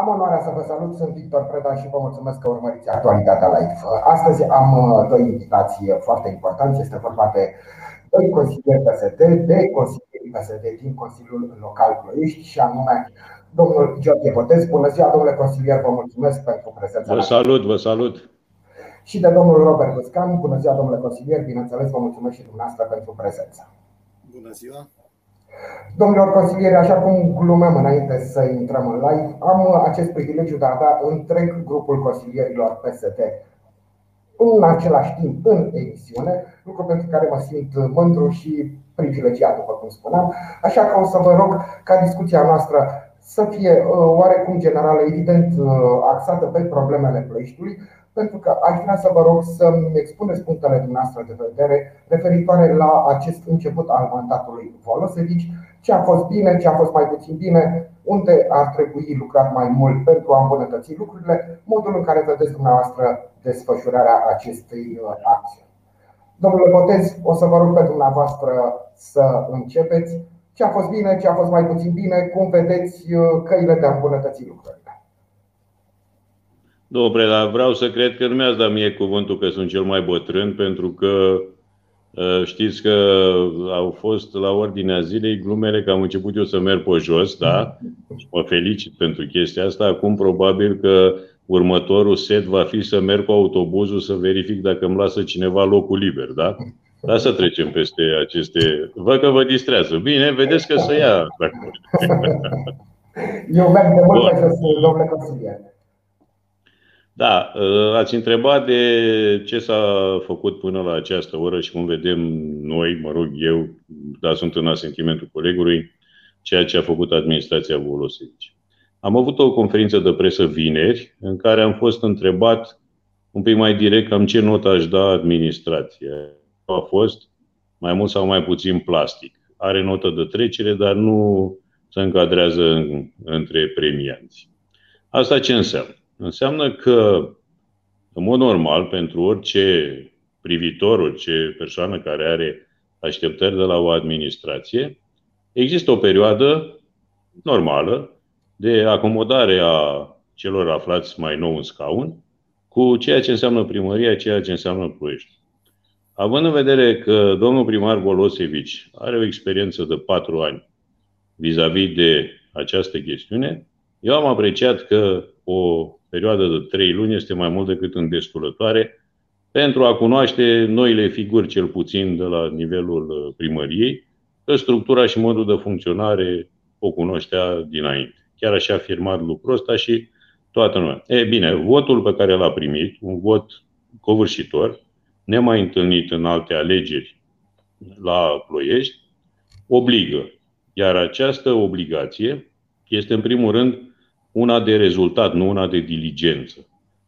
Am onoarea să vă salut, sunt Victor Preda și vă mulțumesc că urmăriți actualitatea live. Astăzi am uh, doi invitații foarte importanți. Este vorba de doi consilieri PSD, de consilieri PSD din Consiliul Local Ploiești și anume domnul Gheorghe Botez. Bună ziua, domnule consilier, vă mulțumesc pentru prezența. Vă salut, vă salut. Și de domnul Robert Guscan. Bună ziua, domnule consilier, bineînțeles, vă mulțumesc și dumneavoastră pentru prezența. Bună ziua. Domnilor consilieri, așa cum glumeam înainte să intrăm în live, am acest privilegiu de a avea întreg grupul consilierilor PSD în același timp în emisiune, lucru pentru care mă simt mândru și privilegiat, după cum spuneam. Așa că o să vă rog ca discuția noastră să fie uh, oarecum generală, evident uh, axată pe problemele Ploieștiului, pentru că aș vrea să vă rog să-mi expuneți punctele dumneavoastră de vedere referitoare la acest început al mandatului Volosevici, ce a fost bine, ce a fost mai puțin bine, unde ar trebui lucrat mai mult pentru a îmbunătăți lucrurile, modul în care vedeți dumneavoastră desfășurarea acestei uh, acțiuni. Domnule Botez, o să vă rog pe dumneavoastră să începeți. Ce a fost bine, ce a fost mai puțin bine, cum vedeți uh, căile de a îmbunătăți lucrurile. Domnule, dar vreau să cred că nu mi-ați dat mie cuvântul că sunt cel mai bătrân, pentru că ă, știți că au fost la ordinea zilei glumele că am început eu să merg pe jos, da? Și mă felicit pentru chestia asta. Acum probabil că următorul set va fi să merg cu autobuzul să verific dacă îmi lasă cineva locul liber, da? Da, să trecem peste aceste... Văd că vă distrează. Bine, vedeți că să ia. Eu merg de mult pe jos, domnule consilier. Da, ă, ați întrebat de ce s-a făcut până la această oră și cum vedem noi, mă rog eu, dar sunt în asentimentul colegului, ceea ce a făcut administrația Volosevici. Am avut o conferință de presă vineri în care am fost întrebat un pic mai direct cam ce notă aș da administrația. A fost mai mult sau mai puțin plastic. Are notă de trecere, dar nu se încadrează în, între premianți. Asta ce înseamnă? Înseamnă că, în mod normal, pentru orice privitor, orice persoană care are așteptări de la o administrație, există o perioadă normală de acomodare a celor aflați mai nou în scaun cu ceea ce înseamnă primăria, ceea ce înseamnă Ploiești. Având în vedere că domnul primar Volosevici are o experiență de patru ani vis-a-vis de această chestiune, eu am apreciat că o perioadă de trei luni este mai mult decât îndestulătoare pentru a cunoaște noile figuri, cel puțin de la nivelul uh, primăriei, că structura și modul de funcționare o cunoștea dinainte. Chiar așa a afirmat lucrul ăsta și toată lumea. E bine, votul pe care l-a primit, un vot covârșitor, nemai întâlnit în alte alegeri la Ploiești, obligă. Iar această obligație este, în primul rând, una de rezultat, nu una de diligență.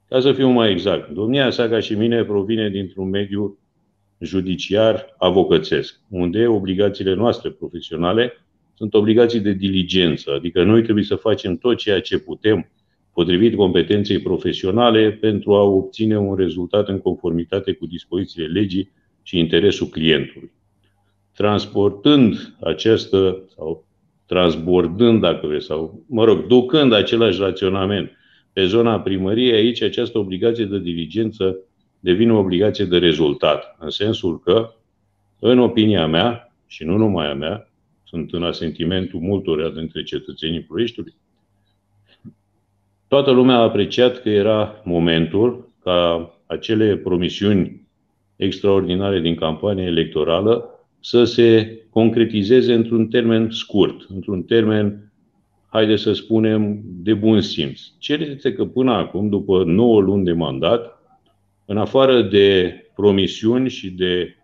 Ca să fiu mai exact, domnia sa ca și mine provine dintr-un mediu judiciar avocățesc, unde obligațiile noastre profesionale sunt obligații de diligență, adică noi trebuie să facem tot ceea ce putem potrivit competenței profesionale pentru a obține un rezultat în conformitate cu dispozițiile legii și interesul clientului. Transportând această sau transbordând, dacă vreți, sau, mă rog, ducând același raționament pe zona primăriei, aici această obligație de diligență devine o obligație de rezultat. În sensul că, în opinia mea, și nu numai a mea, sunt în asentimentul multora dintre cetățenii Ploieștiului, toată lumea a apreciat că era momentul ca acele promisiuni extraordinare din campania electorală să se concretizeze într-un termen scurt, într-un termen, haide să spunem, de bun simț. Cert este că până acum, după 9 luni de mandat, în afară de promisiuni și de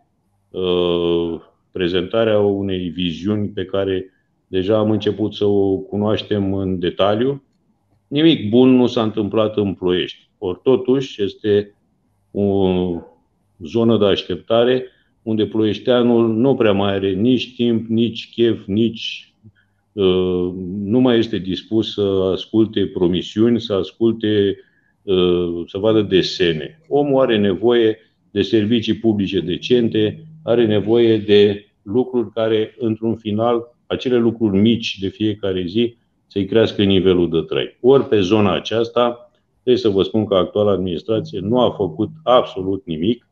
uh, prezentarea unei viziuni pe care deja am început să o cunoaștem în detaliu, nimic bun nu s-a întâmplat în Ploiești. Ori totuși este o zonă de așteptare unde ploieșteanul nu prea mai are nici timp, nici chef, nici uh, nu mai este dispus să asculte promisiuni, să asculte, uh, să vadă desene. Omul are nevoie de servicii publice decente, are nevoie de lucruri care, într-un final, acele lucruri mici de fiecare zi, să-i crească nivelul de trai. Ori pe zona aceasta, trebuie să vă spun că actuala administrație nu a făcut absolut nimic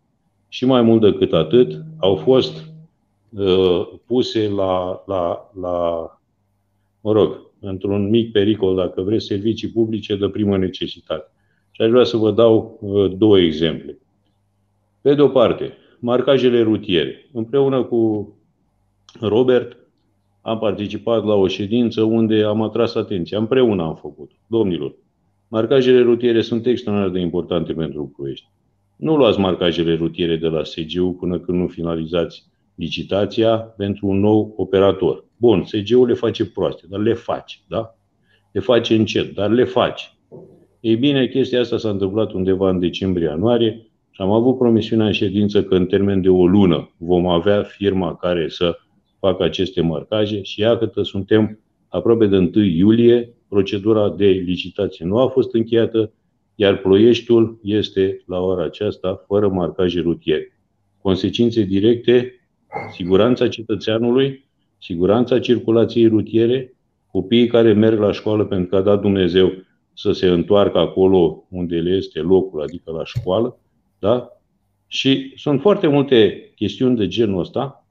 și mai mult decât atât, au fost uh, puse la, la, la, mă rog, într-un mic pericol, dacă vreți, servicii publice de primă necesitate. Și aș vrea să vă dau uh, două exemple. Pe de o parte, marcajele rutiere. Împreună cu Robert am participat la o ședință unde am atras atenția. Împreună am făcut. Domnilor, marcajele rutiere sunt extraordinar de importante pentru Ploiești. Nu luați marcajele rutiere de la SGU până când nu finalizați licitația pentru un nou operator. Bun, SGU le face proaste, dar le face, da? Le face încet, dar le face. Ei bine, chestia asta s-a întâmplat undeva în decembrie-ianuarie și am avut promisiunea în ședință că în termen de o lună vom avea firma care să facă aceste marcaje și iată suntem aproape de 1 iulie, procedura de licitație nu a fost încheiată, iar ploieștiul este la ora aceasta fără marcaje rutiere. Consecințe directe, siguranța cetățeanului, siguranța circulației rutiere, copiii care merg la școală pentru că a dat Dumnezeu să se întoarcă acolo unde le este locul, adică la școală, da? Și sunt foarte multe chestiuni de genul ăsta,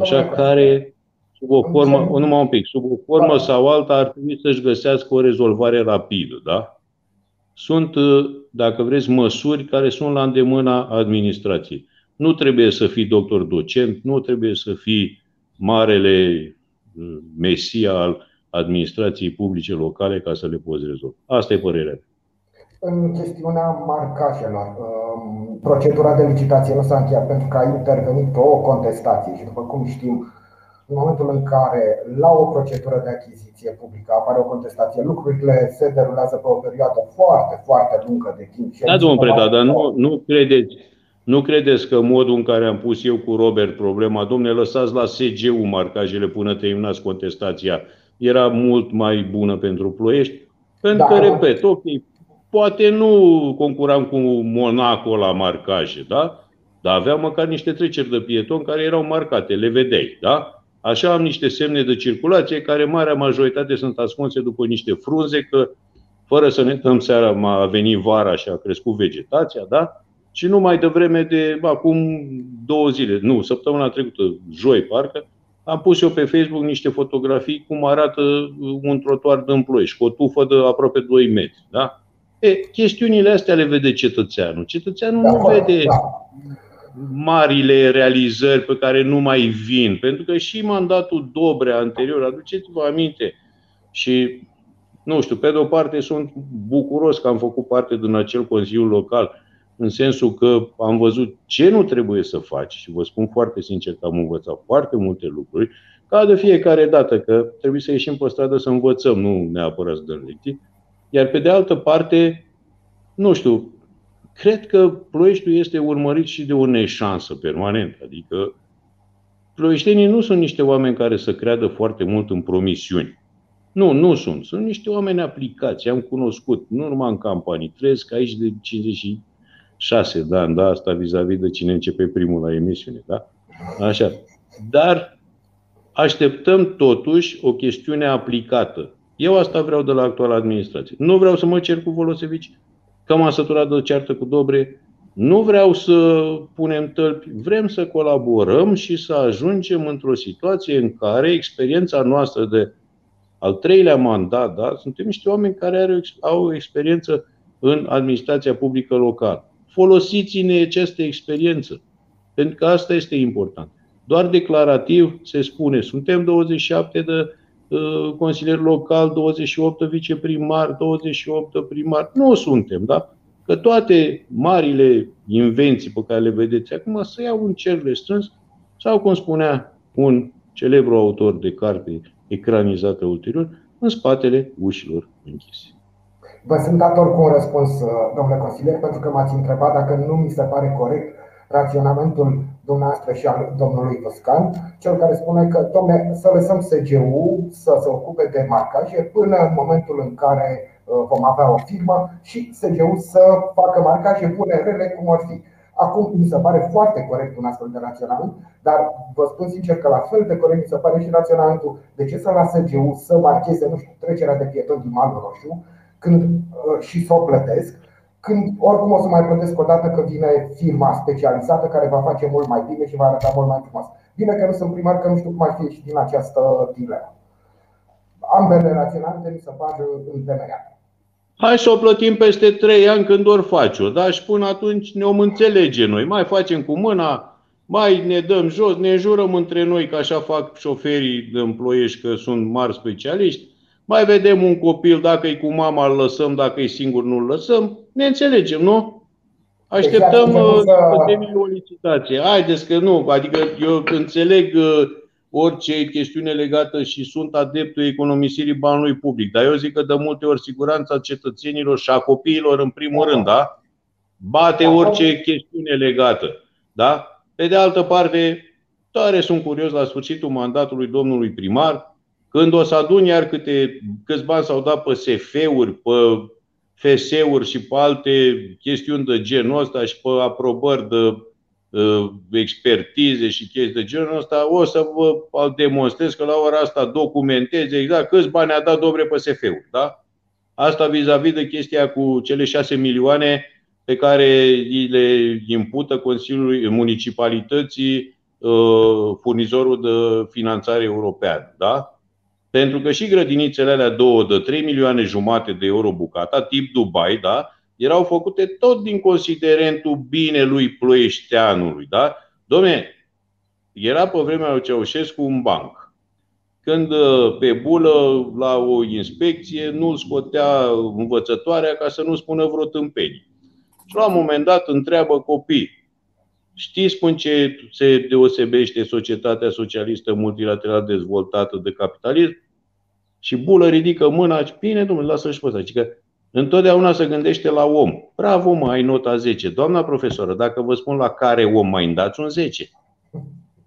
așa care, sub o formă, numai un pic, sub o formă da. sau alta, ar trebui să-și găsească o rezolvare rapidă, da? Sunt, dacă vreți, măsuri care sunt la îndemâna administrației. Nu trebuie să fii doctor docent, nu trebuie să fii marele uh, mesia al administrației publice locale ca să le poți rezolva. Asta e părerea în chestiunea marcajelor, um, procedura de licitație nu s-a încheiat pentru că a intervenit o contestație și după cum știm, în momentul în care la o procedură de achiziție publică apare o contestație, lucrurile se derulează pe o perioadă foarte, foarte lungă de timp. Da, domnul Preda, dar nu, nu credeți, nu credeți că modul în care am pus eu cu Robert problema, domne, lăsați la SGU marcajele până terminați contestația, era mult mai bună pentru ploiești? Pentru da, că, repet, ok, poate nu concuram cu Monaco la marcaje, da? Dar aveam măcar niște treceri de pieton care erau marcate, le vedeai, da? Așa am niște semne de circulație care marea majoritate sunt ascunse după niște frunze că fără să ne dăm seara a venit vara și a crescut vegetația, da? Și nu mai devreme de acum două zile, nu, săptămâna trecută, joi parcă, am pus eu pe Facebook niște fotografii cum arată un trotuar de Ploiești, cu o tufă de aproape 2 metri. Da? E, chestiunile astea le vede cetățeanul. Cetățeanul da, nu vede da. Marile realizări pe care nu mai vin. Pentru că și mandatul Dobrea anterior, aduceți-vă aminte, și nu știu, pe de o parte sunt bucuros că am făcut parte din acel Consiliu Local, în sensul că am văzut ce nu trebuie să faci și vă spun foarte sincer că am învățat foarte multe lucruri, ca de fiecare dată, că trebuie să ieșim pe stradă să învățăm, nu neapărat să dăm lecții. Iar pe de altă parte, nu știu, cred că Ploieștiul este urmărit și de o neșansă permanentă. Adică ploieștenii nu sunt niște oameni care să creadă foarte mult în promisiuni. Nu, nu sunt. Sunt niște oameni aplicați. Am cunoscut, nu numai în campanii. Trăiesc aici de 56 de ani, da? Asta vis-a-vis de cine începe primul la emisiune, da? Așa. Dar așteptăm totuși o chestiune aplicată. Eu asta vreau de la actuala administrație. Nu vreau să mă cer cu Volosevici, că m-am săturat de ceartă cu Dobre. Nu vreau să punem tălpi, vrem să colaborăm și să ajungem într-o situație în care experiența noastră de al treilea mandat, da, suntem niște oameni care au o experiență în administrația publică locală. Folosiți-ne această experiență, pentru că asta este important. Doar declarativ se spune, suntem 27 de Uh, consilier local, 28 viceprimar, 28 primar. Nu suntem, da? Că toate marile invenții pe care le vedeți acum să iau un cerle strâns sau, cum spunea un celebru autor de carte ecranizată ulterior, în spatele ușilor închise. Vă sunt dator cu un răspuns, uh, domnule consilier, pentru că m-ați întrebat dacă nu mi se pare corect raționamentul dumneavoastră și al domnului Văscan, cel care spune că, domne, să lăsăm SGU să se ocupe de marcaje până în momentul în care uh, vom avea o firmă și SGU să facă marcaje, rele cum ar fi. Acum mi se pare foarte corect un astfel de raționament, dar vă spun sincer că la fel de corect mi se pare și raționamentul de ce să lasă GU să marcheze, nu știu, trecerea de pieton din mal roșu când, uh, și să o plătesc, când oricum o să mai plătesc o dată că vine firma specializată care va face mult mai bine și va arăta mult mai frumos. Bine că nu sunt primar, că nu știu cum ar fi și din această dilemă. Ambele raționamente mi se par întemeiate. Hai să o plătim peste trei ani când ori face-o, da? Și până atunci ne om înțelege noi. Mai facem cu mâna, mai ne dăm jos, ne jurăm între noi că așa fac șoferii de împloiești că sunt mari specialiști. Mai vedem un copil, dacă e cu mama îl lăsăm, dacă e singur nu îl lăsăm. Ne înțelegem, nu? Așteptăm deci, uh, o licitație. Haideți că nu, adică eu înțeleg uh, orice chestiune legată și sunt adeptul economisirii banului public. Dar eu zic că de multe ori siguranța cetățenilor și a copiilor în primul rând, da? Bate orice chestiune legată. Da? Pe de altă parte, tare sunt curios la sfârșitul mandatului domnului primar, când o să adun iar câte, câți bani s-au dat pe SF-uri, pe FS-uri și pe alte chestiuni de genul ăsta și pe aprobări de Uh, expertize și chestii de genul ăsta, o să vă demonstrez că la ora asta documentez exact câți bani a dat domnule PSF-ul. Da? Asta vis-a-vis de chestia cu cele 6 milioane pe care le impută Consiliului Municipalității uh, furnizorul de finanțare european. Da? Pentru că și grădinițele alea două de 3 milioane jumate de euro bucata, tip Dubai, da? erau făcute tot din considerentul binelui ploieșteanului. Da? Domne, era pe vremea lui Ceaușescu un banc. Când uh, pe bulă, la o inspecție, nu-l scotea învățătoarea ca să nu spună vreo tâmpenie. Și la un moment dat întreabă copii, Știți spun ce se deosebește societatea socialistă multilateral dezvoltată de capitalism? Și bulă ridică mâna, bine, domnule, lasă-și pe asta. că Întotdeauna se gândește la om. Bravo, mă, ai nota 10. Doamna profesoră, dacă vă spun la care om mai îmi dați un 10.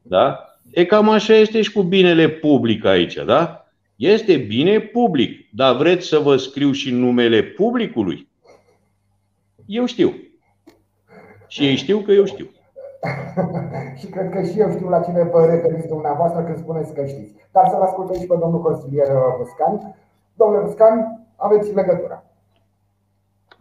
Da? E cam așa este și cu binele public aici, da? Este bine public, dar vreți să vă scriu și numele publicului? Eu știu. Și ei știu că eu știu. și cred că și eu știu la cine vă referiți dumneavoastră când spuneți că știți. Dar să-l ascultăm și pe domnul consilier Vuscan. Domnule Vuscan, aveți legătura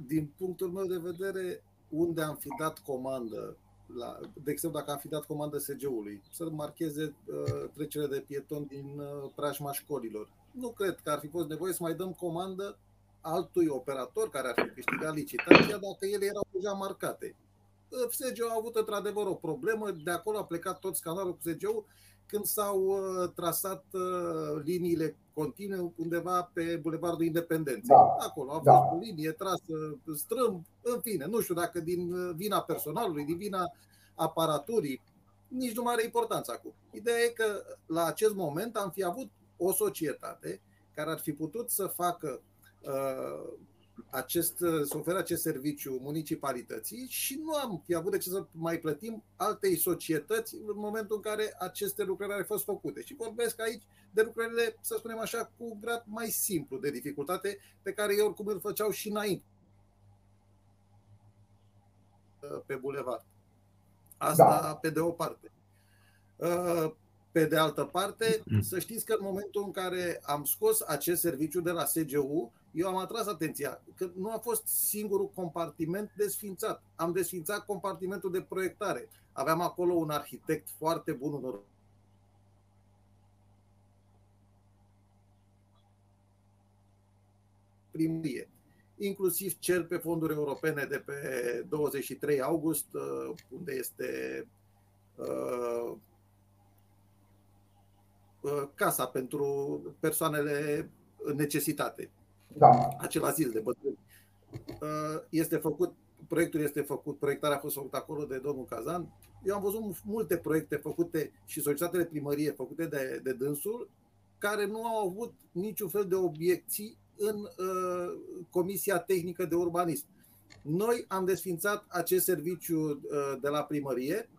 din punctul meu de vedere, unde am fi dat comandă, la, de exemplu, dacă am fi dat comandă SG-ului, să marcheze uh, trecerea de pieton din uh, preajma școlilor. Nu cred că ar fi fost nevoie să mai dăm comandă altui operator care ar fi câștigat licitația dacă ele erau deja marcate. Uh, SG a avut într-adevăr o problemă, de acolo a plecat tot scandalul cu SG-ul când s-au uh, trasat uh, liniile continue undeva pe Bulevardul Independenței. Da. Acolo a fost da. o linie trasă strâmb, în fine, nu știu dacă din uh, vina personalului, din vina aparaturii, nici nu mai are importanță acum. Ideea e că la acest moment am fi avut o societate care ar fi putut să facă uh, acest, să ofere acest serviciu municipalității și nu am fi avut de ce să mai plătim altei societăți în momentul în care aceste lucrări au fost făcute. Și vorbesc aici de lucrările, să spunem așa, cu grad mai simplu de dificultate pe care ei oricum îl făceau și înainte pe bulevard. Asta da. pe de o parte. Pe de altă parte, să știți că în momentul în care am scos acest serviciu de la SGU, eu am atras atenția că nu a fost singurul compartiment desfințat. Am desfințat compartimentul de proiectare. Aveam acolo un arhitect foarte bun, un primărie, inclusiv cel pe fonduri europene de pe 23 august, uh, unde este uh, uh, casa pentru persoanele în necesitate da. acel azil de bătrâni. Uh, este făcut, proiectul este făcut, proiectarea a fost făcută acolo de domnul Cazan. Eu am văzut multe proiecte făcute și societate de primărie făcute de, de dânsul care nu au avut niciun fel de obiecții în uh, Comisia Tehnică de Urbanism. Noi am desfințat acest serviciu uh, de la primărie,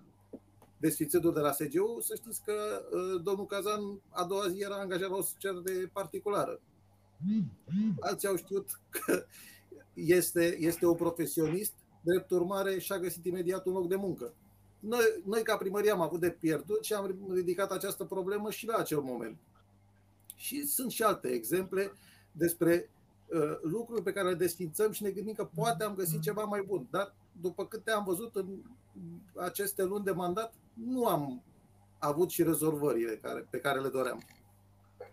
desfințându de la SGU, să știți că uh, domnul Cazan a doua zi era angajat la o societate particulară. Alții au știut că este, este un profesionist drept urmare și-a găsit imediat un loc de muncă. Noi, noi ca primărie am avut de pierdut și am ridicat această problemă și la acel moment. Și sunt și alte exemple despre uh, lucruri pe care le desfințăm și ne gândim că poate am găsit ceva mai bun. Dar după câte am văzut în aceste luni de mandat, nu am avut și rezolvările care, pe care le doream.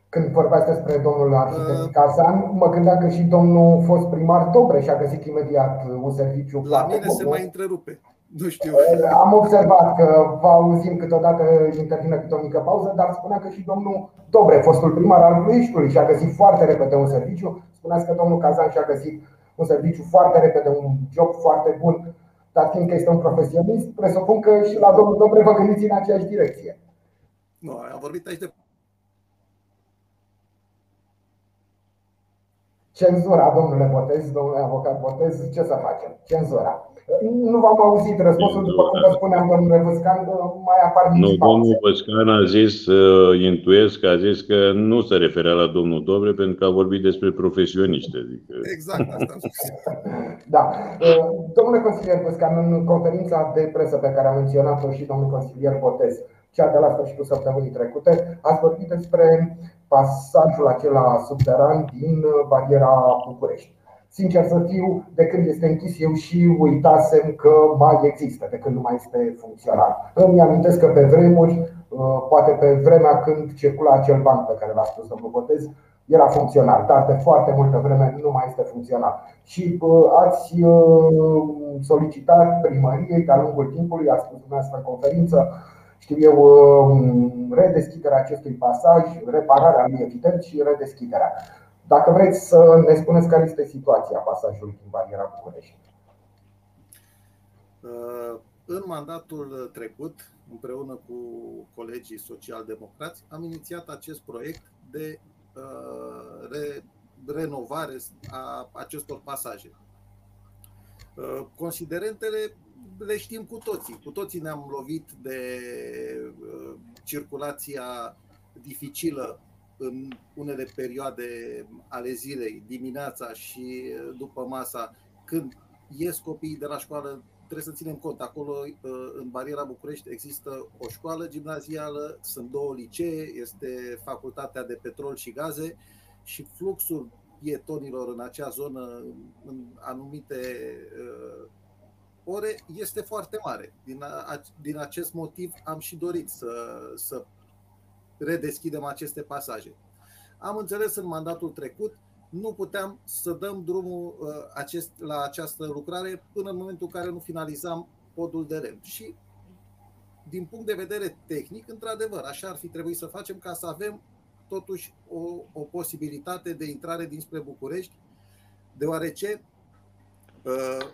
Când vorbeați despre domnul arhitect uh, Kazan, mă gândeam că și domnul fost primar Dobre și-a găsit imediat un serviciu. La mine se mai întrerupe. Nu știu. Am observat că vă auzim câteodată intervine câte o mică pauză, dar spunea că și domnul Dobre, fostul primar al Ploieștiului, și-a găsit foarte repede un serviciu. Spuneați că domnul Kazan și-a găsit un serviciu foarte repede, un job foarte bun, dar fiindcă este un profesionist, presupun că și la domnul Dobre vă gândiți în aceeași direcție. Nu, am vorbit aici de Cenzura, domnule Botez, domnule avocat Botez, ce să facem? Cenzura. Nu v-am auzit răspunsul, după cum vă spuneam, domnule Văscan, mai apar Nu, domnul Văscan a zis, uh, intuiesc, a zis că nu se referea la domnul Dobre pentru că a vorbit despre profesioniști. Adică... Exact, asta Da. Uh, domnule consilier Văscan, în conferința de presă pe care a menționat-o și domnul consilier Botez, cea de la sfârșitul săptămânii trecute, ați vorbit despre pasajul acela subteran din bariera București. Sincer să fiu, de când este închis eu și uitasem că mai există, de când nu mai este funcțional. Îmi amintesc că pe vremuri, uh, poate pe vremea când circula acel banc pe care l-a spus domnul Botez, era funcțional, dar de foarte multă vreme nu mai este funcțional. Și uh, ați uh, solicitat primăriei de-a lungul timpului, ați spus dumneavoastră în conferință, știu eu, redeschiderea acestui pasaj, repararea lui evident și redeschiderea. Dacă vreți să ne spuneți care este situația pasajului din bariera București. Uh, în mandatul trecut, împreună cu colegii social-democrați, am inițiat acest proiect de uh, re, renovare a acestor pasaje. Uh, considerentele le știm cu toții. Cu toții ne-am lovit de circulația dificilă în unele perioade ale zilei, dimineața și după masa, când ies copiii de la școală, trebuie să ținem cont. Acolo, în bariera București, există o școală gimnazială, sunt două licee, este facultatea de petrol și gaze și fluxul pietonilor în acea zonă, în anumite uh, ore, este foarte mare. Din, a, din acest motiv am și dorit să, să redeschidem aceste pasaje. Am înțeles în mandatul trecut, nu puteam să dăm drumul uh, acest, la această lucrare până în momentul în care nu finalizam podul de lemn. Și din punct de vedere tehnic, într-adevăr, așa ar fi trebuit să facem ca să avem totuși o, o posibilitate de intrare dinspre București, deoarece uh,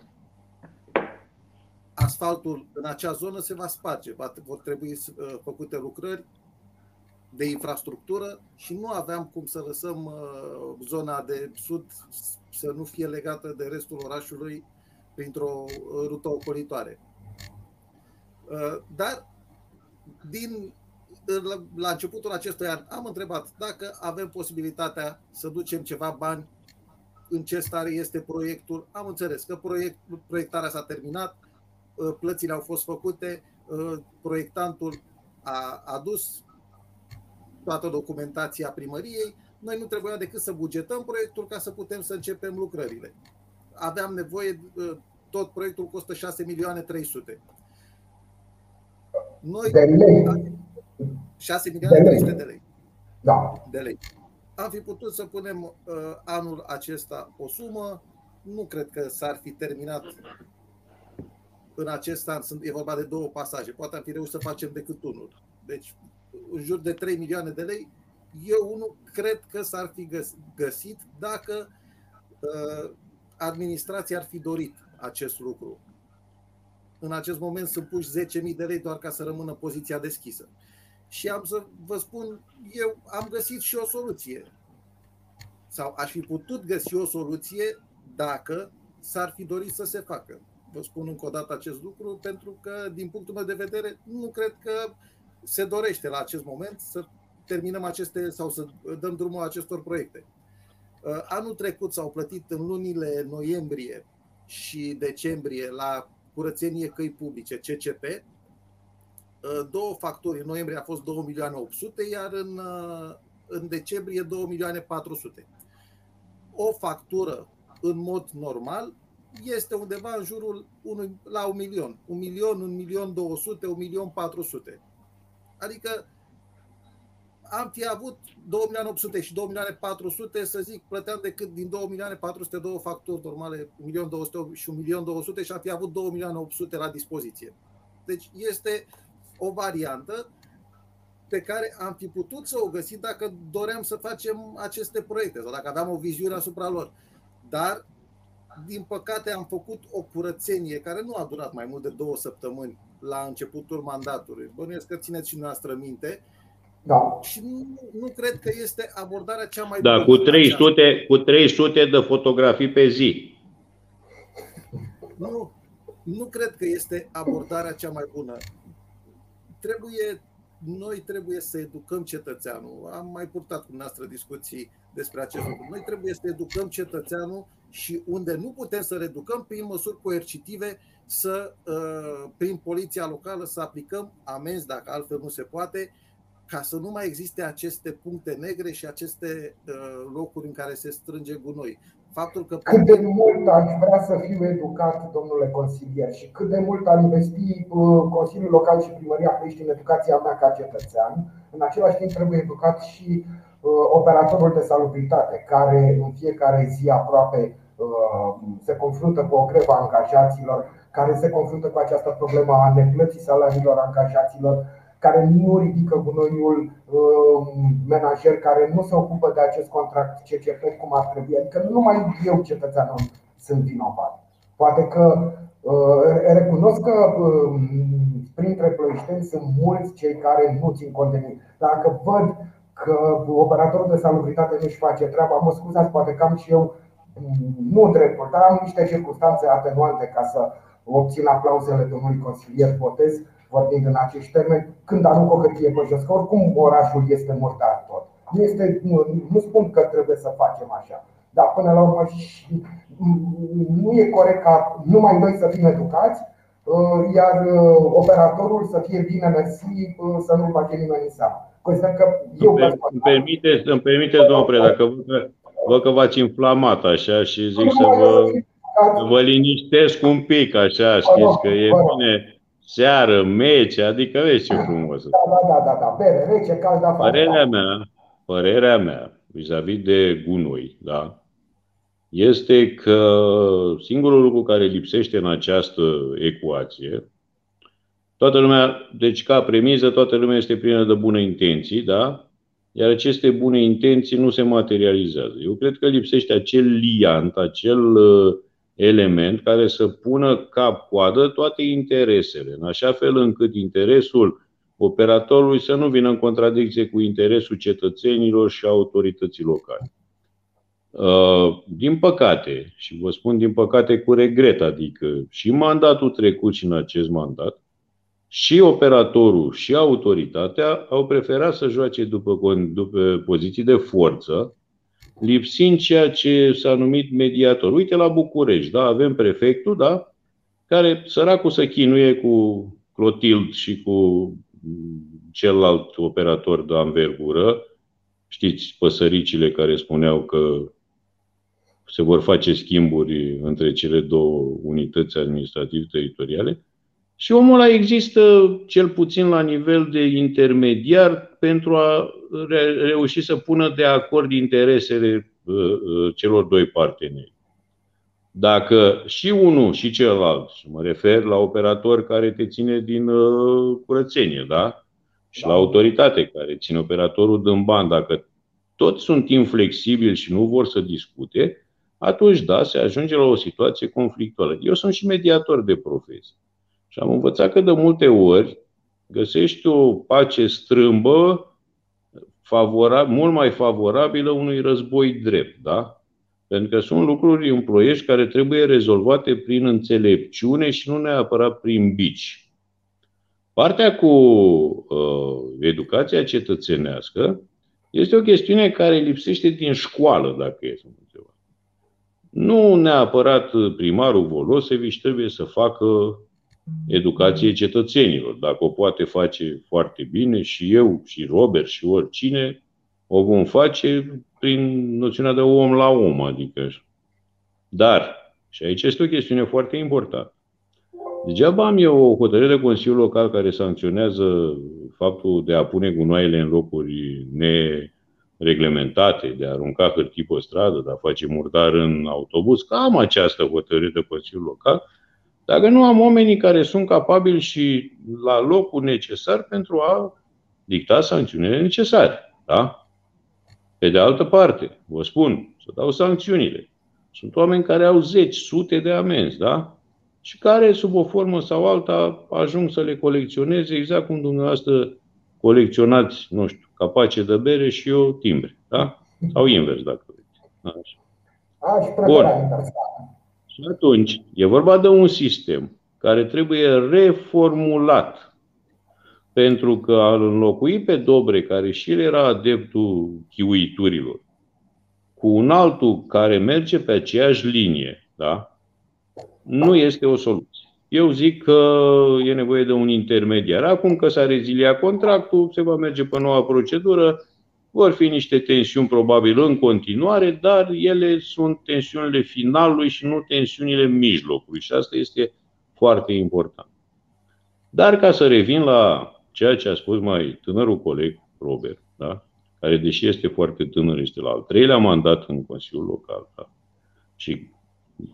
asfaltul în acea zonă se va sparge, vor trebui uh, făcute lucrări de infrastructură și nu aveam cum să lăsăm uh, zona de sud să nu fie legată de restul orașului printr-o uh, rută ocolitoare. Uh, dar din, la începutul acestui an am întrebat dacă avem posibilitatea să ducem ceva bani în ce stare este proiectul. Am înțeles că proiect, proiectarea s-a terminat, plățile au fost făcute, proiectantul a adus toată documentația primăriei, noi nu trebuia decât să bugetăm proiectul ca să putem să începem lucrările. Aveam nevoie, ă, tot proiectul costă 6 milioane 300. Noi, de lei. 6 milioane 300 de lei. Da. De lei. Am fi putut să punem uh, anul acesta o sumă, nu cred că s-ar fi terminat în acest an, sunt, e vorba de două pasaje, poate am fi reușit să facem decât unul. Deci în jur de 3 milioane de lei, eu nu cred că s-ar fi găsit dacă uh, administrația ar fi dorit acest lucru. În acest moment sunt puși 10.000 de lei doar ca să rămână poziția deschisă. Și am să vă spun, eu am găsit și o soluție. Sau aș fi putut găsi o soluție dacă s-ar fi dorit să se facă. Vă spun încă o dată acest lucru pentru că, din punctul meu de vedere, nu cred că se dorește la acest moment să terminăm aceste sau să dăm drumul acestor proiecte. Uh, anul trecut s-au plătit în lunile noiembrie și decembrie la curățenie căi publice, CCP, două facturi. În noiembrie a fost 2 milioane 800, iar în, în decembrie 2 milioane 400. O factură în mod normal este undeva în jurul unui, la un milion. Un milion, un milion 200, un milion 400. Adică am fi avut 2 milioane 800 și 2 milioane 400, să zic, plăteam decât din 2 milioane 400 două facturi normale, 1 milion 200 și 1 milion 200 și am fi avut 2 milioane 800 la dispoziție. Deci este o variantă pe care am fi putut să o găsim dacă doream să facem aceste proiecte sau dacă aveam o viziune asupra lor. Dar, din păcate, am făcut o curățenie care nu a durat mai mult de două săptămâni la începutul mandatului. Bănuiesc că țineți și noastră minte. Da. Și nu, nu cred că este abordarea cea mai da, bună. Cu 300, cu 300 de fotografii pe zi. Nu, nu cred că este abordarea cea mai bună. Trebuie noi trebuie să educăm cetățeanul. Am mai purtat cu noastră discuții despre acest lucru. Noi trebuie să educăm cetățeanul și unde nu putem să reducăm prin măsuri coercitive, să, uh, prin poliția locală, să aplicăm amenzi, dacă altfel nu se poate, ca să nu mai existe aceste puncte negre și aceste uh, locuri în care se strânge gunoi. Faptul că cât de mult aș vrea să fiu educat, domnule consilier, și cât de mult ar investi uh, Consiliul Local și Primăria Ploiești în educația mea ca cetățean, în același timp trebuie educat și uh, operatorul de salubritate, care în fiecare zi aproape se confruntă cu o grevă a angajaților, care se confruntă cu această problemă a neplății salariilor angajaților, care nu ridică gunoiul uh, menajer, care nu se ocupă de acest contract CCP cum ar trebui. Adică nu numai eu, cetățeanul, sunt vinovat. Poate că uh, recunosc că uh, printre plăișteni sunt mulți cei care nu țin cont de mine. Dacă văd că operatorul de salubritate nu-și face treaba, mă scuzați, poate că am și eu nu dreptul, dar am niște circunstanțe atenuante ca să obțin aplauzele domnului consilier Botez vorbind în acești termeni, când arunc o hârtie pe jos, că oricum orașul este murdar tot. Nu, este, nu, nu spun că trebuie să facem așa, dar până la urmă nu e corect ca numai noi să fim educați, uh, iar uh, operatorul să fie bine mersi, uh, să nu-l bage nimeni în seamă. Consider că eu îmi permite, îmi permite, domnul Preda, că văd că v-ați inflamat așa și zic să vă, să vă liniștesc un pic așa, știți că e bine seară, mece, adică vezi ce frumos. Da, da, da, da, da, bere, rece, cald afară. Părerea mea, părerea mea, vis-a-vis de gunoi, da, este că singurul lucru care lipsește în această ecuație, toată lumea, deci ca premiză, toată lumea este plină de bune intenții, da? Iar aceste bune intenții nu se materializează. Eu cred că lipsește acel liant, acel uh, element care să pună cap-coadă toate interesele, în așa fel încât interesul operatorului să nu vină în contradicție cu interesul cetățenilor și autorității locale. Uh, din păcate, și vă spun din păcate cu regret, adică și mandatul trecut și în acest mandat, și operatorul și autoritatea au preferat să joace după, după poziții de forță, lipsind ceea ce s-a numit mediator. Uite la București, da, avem prefectul, da, care săracul să chinuie cu Clotild și cu celălalt operator de anvergură, știți, păsăricile care spuneau că se vor face schimburi între cele două unități administrativ-teritoriale. Și omul ăla există cel puțin la nivel de intermediar pentru a reuși să pună de acord interesele uh, uh, celor doi parteneri. Dacă și unul și celălalt, și mă refer la operator care te ține din uh, curățenie, da? Și la autoritate care ține operatorul din bani, dacă toți sunt inflexibili și nu vor să discute, atunci da, se ajunge la o situație conflictuală. Eu sunt și mediator de profesie. Și am învățat că de multe ori găsești o pace strâmbă favorabil, mult mai favorabilă unui război drept, da? Pentru că sunt lucruri în ploiești care trebuie rezolvate prin înțelepciune și nu neapărat prin bici. Partea cu uh, educația cetățenească este o chestiune care lipsește din școală, dacă e să întreba. Nu neapărat primarul Volosevici trebuie să facă educație cetățenilor. Dacă o poate face foarte bine și eu, și Robert, și oricine, o vom face prin noțiunea de om la om, adică. Dar, și aici este o chestiune foarte importantă. Degeaba am eu o hotărâre de Consiliul Local care sancționează faptul de a pune gunoaiele în locuri nereglementate, de a arunca hârtii pe stradă, de a face murdar în autobuz, că am această hotărâre de Consiliul Local, dacă nu am oamenii care sunt capabili și la locul necesar pentru a dicta sancțiunile necesare. Da? Pe de altă parte, vă spun, să dau sancțiunile. Sunt oameni care au zeci, sute de amenzi, da? Și care, sub o formă sau alta, ajung să le colecționeze exact cum dumneavoastră colecționați, nu știu, capace de bere și eu timbre, da? Sau invers, dacă vreți. Așa. Bun. Și atunci, e vorba de un sistem care trebuie reformulat. Pentru că al înlocui pe Dobre, care și el era adeptul chiuiturilor, cu un altul care merge pe aceeași linie, da? nu este o soluție. Eu zic că e nevoie de un intermediar. Acum că s-a reziliat contractul, se va merge pe noua procedură, vor fi niște tensiuni probabil în continuare, dar ele sunt tensiunile finalului și nu tensiunile mijlocului și asta este foarte important. Dar ca să revin la ceea ce a spus mai tânărul coleg Robert, da? care deși este foarte tânăr, este la al treilea mandat în Consiliul Local da? și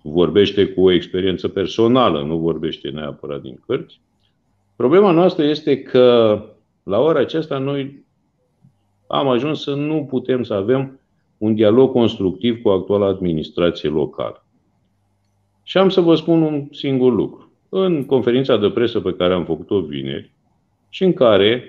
vorbește cu o experiență personală, nu vorbește neapărat din cărți. Problema noastră este că la ora aceasta noi am ajuns să nu putem să avem un dialog constructiv cu actuala administrație locală. Și am să vă spun un singur lucru. În conferința de presă pe care am făcut-o vineri și în care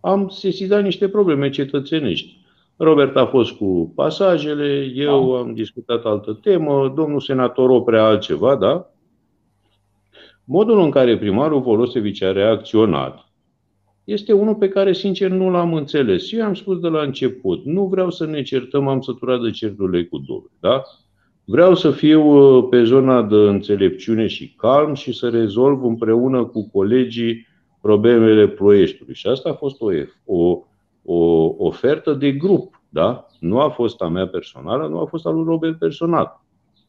am sesizat niște probleme cetățenești. Robert a fost cu pasajele, eu am discutat altă temă, domnul senator Oprea altceva, da? Modul în care primarul Volosevici a reacționat este unul pe care, sincer, nu l-am înțeles. Eu am spus de la început, nu vreau să ne certăm, am săturat de certurile cu Dobre, da? Vreau să fiu uh, pe zona de înțelepciune și calm și să rezolv împreună cu colegii problemele proiectului. Și asta a fost o, o, o ofertă de grup, da? Nu a fost a mea personală, nu a fost a lui Robert personal.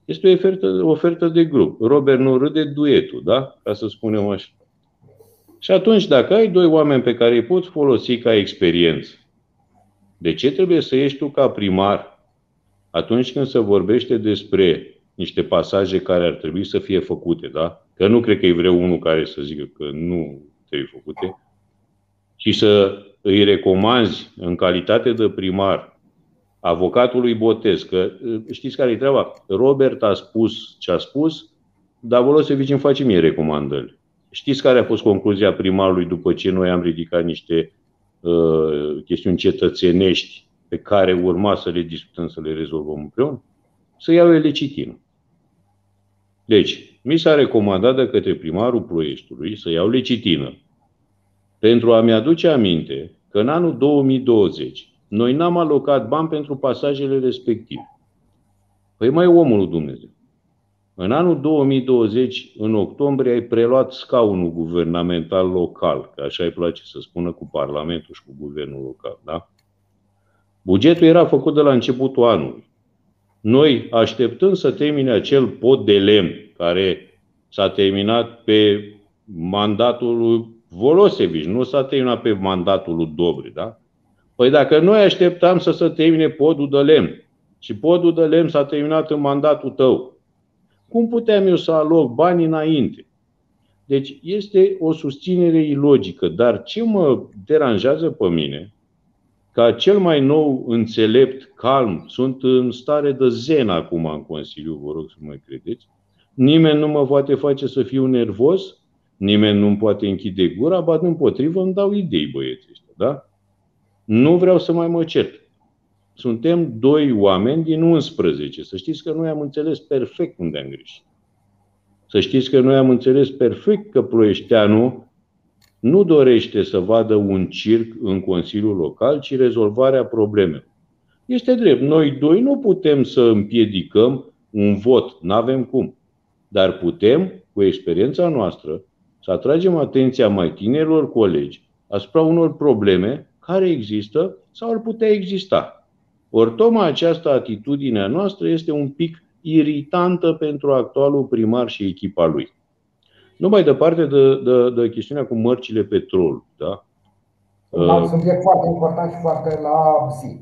Este o ofertă, o ofertă de grup. Robert nu râde duetul, da? Ca să spunem așa. Și atunci, dacă ai doi oameni pe care îi poți folosi ca experiență, de ce trebuie să ieși tu ca primar atunci când se vorbește despre niște pasaje care ar trebui să fie făcute, da? Că nu cred că e vreo unul care să zică că nu trebuie făcute, și să îi recomanzi în calitate de primar avocatului Botez, că știți care e treaba? Robert a spus ce a spus, dar Volosevici îmi face mie recomandări. Știți care a fost concluzia primarului după ce noi am ridicat niște uh, chestiuni cetățenești pe care urma să le discutăm, să le rezolvăm împreună? Să iau lecitină. Deci, mi s-a recomandat de către primarul Ploieștiului să iau lecitină pentru a-mi aduce aminte că în anul 2020 noi n-am alocat bani pentru pasajele respective. Păi mai omul lui Dumnezeu. În anul 2020, în octombrie, ai preluat scaunul guvernamental local, că așa îi place să spună cu Parlamentul și cu guvernul local. Da? Bugetul era făcut de la începutul anului. Noi așteptând să termine acel pod de lemn care s-a terminat pe mandatul lui Volosevici, nu s-a terminat pe mandatul lui Dobri, da? Păi dacă noi așteptam să se termine podul de lemn și podul de lemn s-a terminat în mandatul tău, cum puteam eu să aloc bani înainte? Deci este o susținere ilogică, dar ce mă deranjează pe mine, ca cel mai nou înțelept, calm, sunt în stare de zen acum în Consiliu, vă rog să mă credeți, nimeni nu mă poate face să fiu nervos, nimeni nu-mi poate închide gura, ba împotrivă îmi dau idei băieții ăștia, da? Nu vreau să mai mă cert. Suntem doi oameni din 11. Să știți că noi am înțeles perfect unde am greșit. Să știți că noi am înțeles perfect că Ploieșteanu nu dorește să vadă un circ în Consiliul Local, ci rezolvarea problemelor. Este drept. Noi doi nu putem să împiedicăm un vot, nu avem cum. Dar putem, cu experiența noastră, să atragem atenția mai tinerilor colegi asupra unor probleme care există sau ar putea exista. Ori tocmai această atitudine a noastră este un pic iritantă pentru actualul primar și echipa lui. Nu mai departe de, de, de chestiunea cu mărcile petrol. Da? Un alt subiect foarte important și foarte la zi.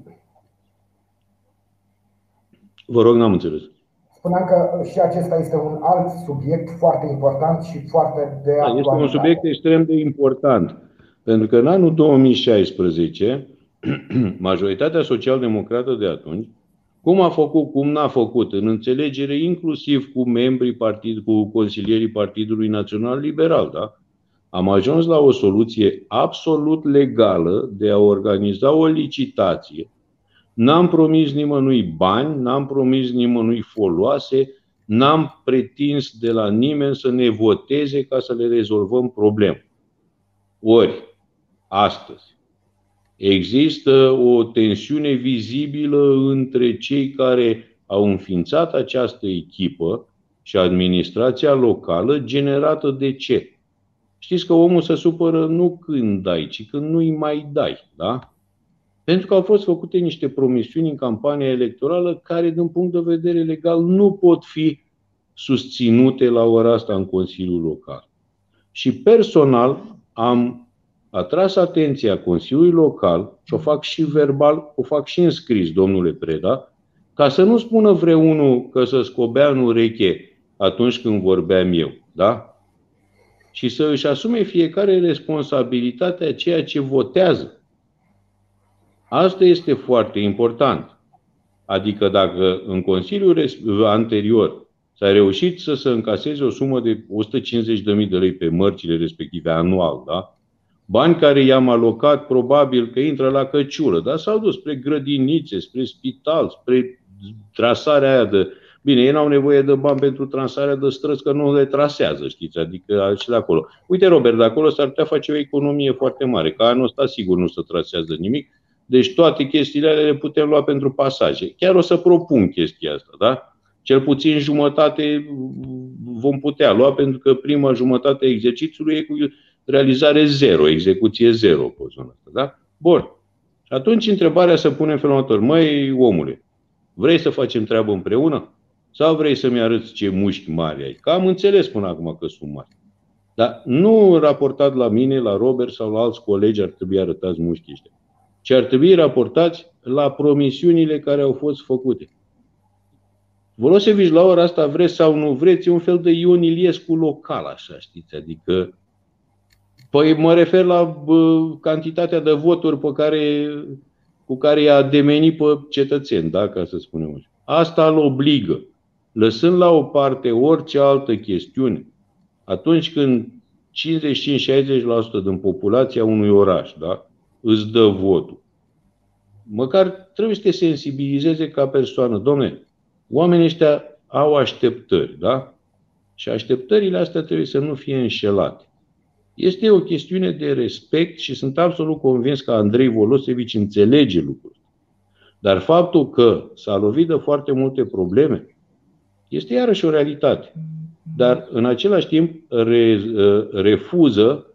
Vă rog, n-am înțeles. Spuneam că și acesta este un alt subiect foarte important și foarte de actualitate. Este un subiect extrem de important. Pentru că în anul 2016, majoritatea social-democrată de atunci, cum a făcut, cum n-a făcut, în înțelegere inclusiv cu membrii partid, cu consilierii Partidului Național Liberal, da? am ajuns la o soluție absolut legală de a organiza o licitație. N-am promis nimănui bani, n-am promis nimănui foloase, n-am pretins de la nimeni să ne voteze ca să le rezolvăm problema. Ori, astăzi, există o tensiune vizibilă între cei care au înființat această echipă și administrația locală generată de ce? Știți că omul se supără nu când dai, ci când nu-i mai dai. Da? Pentru că au fost făcute niște promisiuni în campania electorală care, din punct de vedere legal, nu pot fi susținute la ora asta în Consiliul Local. Și personal am atras atenția Consiliului Local, și o fac și verbal, o fac și în scris, domnule Preda, ca să nu spună vreunul că să scobea în ureche atunci când vorbeam eu. Da? și să își asume fiecare responsabilitatea ceea ce votează. Asta este foarte important. Adică dacă în Consiliul anterior s-a reușit să se încaseze o sumă de 150.000 de lei pe mărcile respective anual, da? Bani care i-am alocat probabil că intră la căciulă, dar s-au dus spre grădinițe, spre spital, spre trasarea aia de Bine, ei n-au nevoie de bani pentru transarea de străzi, că nu le trasează, știți, adică și de acolo. Uite, Robert, de acolo s-ar putea face o economie foarte mare, că anul ăsta sigur nu se trasează nimic, deci toate chestiile alea le putem lua pentru pasaje. Chiar o să propun chestia asta, da? Cel puțin jumătate vom putea lua, pentru că prima jumătate a exercițiului e cu realizare zero, execuție zero pe zona asta, da? Bun. Și atunci întrebarea să punem felul următor. Măi, omule, vrei să facem treabă împreună? Sau vrei să-mi arăți ce mușchi mari ai? Că am înțeles până acum că sunt mari. Dar nu raportat la mine, la Robert sau la alți colegi ar trebui arătați mușchii ăștia. Ci ar trebui raportați la promisiunile care au fost făcute. Volosevici la ora asta vreți sau nu vreți, e un fel de Ion Iliescu local, așa știți, adică Păi mă refer la bă, cantitatea de voturi pe care, cu care i-a demenit pe cetățeni, da, ca să spunem așa. Asta îl obligă lăsând la o parte orice altă chestiune, atunci când 55-60% din populația unui oraș da, îți dă votul, măcar trebuie să te sensibilizeze ca persoană. Domne, oamenii ăștia au așteptări, da? Și așteptările astea trebuie să nu fie înșelate. Este o chestiune de respect și sunt absolut convins că Andrei Volosevici înțelege lucrul. Dar faptul că s-a lovit de foarte multe probleme, este iarăși o realitate. Dar în același timp re, uh, refuză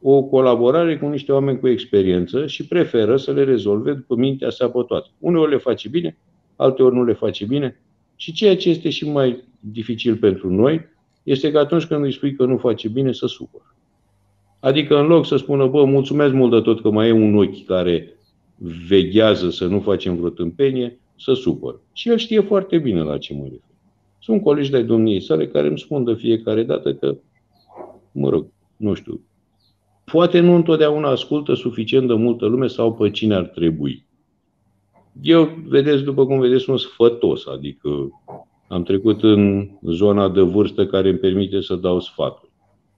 o colaborare cu niște oameni cu experiență și preferă să le rezolve după mintea sa pe toate. Uneori le face bine, alteori nu le face bine. Și ceea ce este și mai dificil pentru noi este că atunci când îi spui că nu face bine, să supără. Adică în loc să spună, bă, mulțumesc mult de tot că mai e un ochi care veghează să nu facem vreo tâmpenie, să supără. Și el știe foarte bine la ce mă refer. Sunt colegi de domniei sale care îmi spun de fiecare dată că, mă rog, nu știu, poate nu întotdeauna ascultă suficient de multă lume sau pe cine ar trebui. Eu, vedeți, după cum vedeți, sunt sfătos, adică am trecut în zona de vârstă care îmi permite să dau sfaturi.